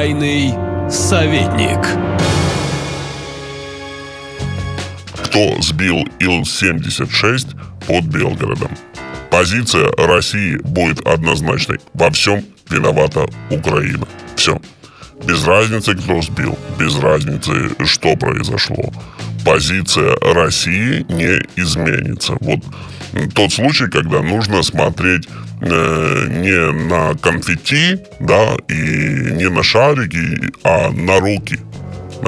Тайный советник. Кто сбил Ил-76 под Белгородом? Позиция России будет однозначной. Во всем виновата Украина. Все. Без разницы, кто сбил, без разницы, что произошло. Позиция России не изменится. Вот тот случай, когда нужно смотреть э, не на конфетти, да, и не на шарики, а на руки.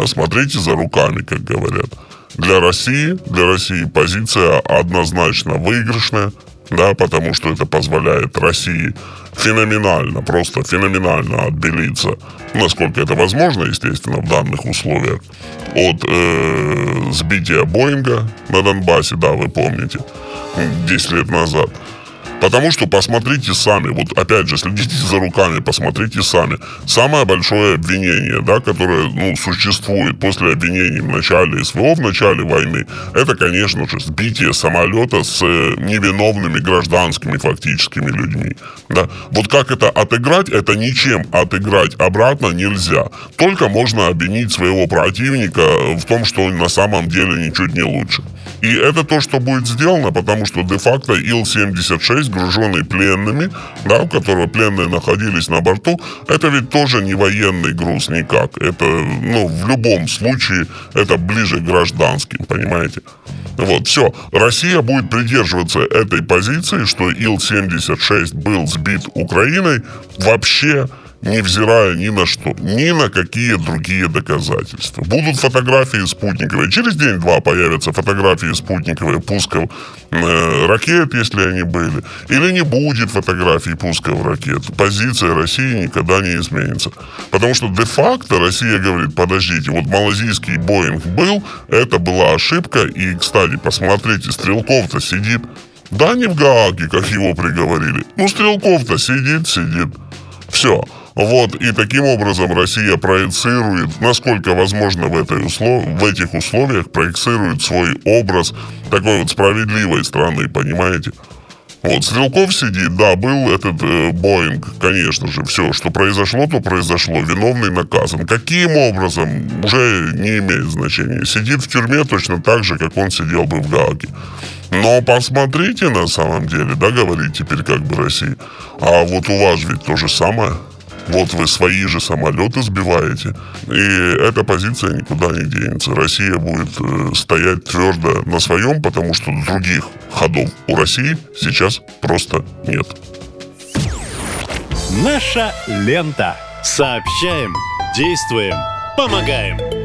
Смотрите за руками, как говорят. Для России, для России позиция однозначно выигрышная, да, потому что это позволяет России феноменально, просто феноменально отбелиться, насколько это возможно, естественно, в данных условиях, от э, сбития Боинга на Донбассе, да, вы помните, 10 лет назад. Потому что посмотрите сами, вот опять же, следите за руками, посмотрите сами. Самое большое обвинение, да, которое ну, существует после обвинений в начале СВО, в начале войны, это, конечно же, сбитие самолета с э, невиновными гражданскими фактическими людьми. Да. Вот как это отыграть, это ничем отыграть обратно нельзя. Только можно обвинить своего противника в том, что он на самом деле ничуть не лучше. И это то, что будет сделано, потому что де-факто Ил-76, груженный пленными, да, у которого пленные находились на борту, это ведь тоже не военный груз никак. Это, ну, в любом случае, это ближе к гражданским, понимаете? Вот, все. Россия будет придерживаться этой позиции, что Ил-76 был сбит Украиной вообще невзирая ни на что, ни на какие другие доказательства. Будут фотографии спутниковые. Через день-два появятся фотографии спутниковые пусков э, ракет, если они были. Или не будет фотографий пусков ракет. Позиция России никогда не изменится. Потому что де-факто Россия говорит, подождите, вот малазийский Боинг был, это была ошибка. И, кстати, посмотрите, Стрелков-то сидит да, не в Гааге, как его приговорили. Ну, Стрелков-то сидит, сидит. Все. Вот, и таким образом Россия проецирует, насколько возможно в, этой услов... в этих условиях, проецирует свой образ такой вот справедливой страны, понимаете? Вот, Стрелков сидит, да, был этот э, Боинг, конечно же, все, что произошло, то произошло, виновный наказан. Каким образом, уже не имеет значения. Сидит в тюрьме точно так же, как он сидел бы в Гааге. Но посмотрите на самом деле, да, говорит теперь как бы Россия. А вот у вас ведь то же самое. Вот вы свои же самолеты сбиваете. И эта позиция никуда не денется. Россия будет э, стоять твердо на своем, потому что других ходов у России сейчас просто нет. Наша лента. Сообщаем, действуем, помогаем.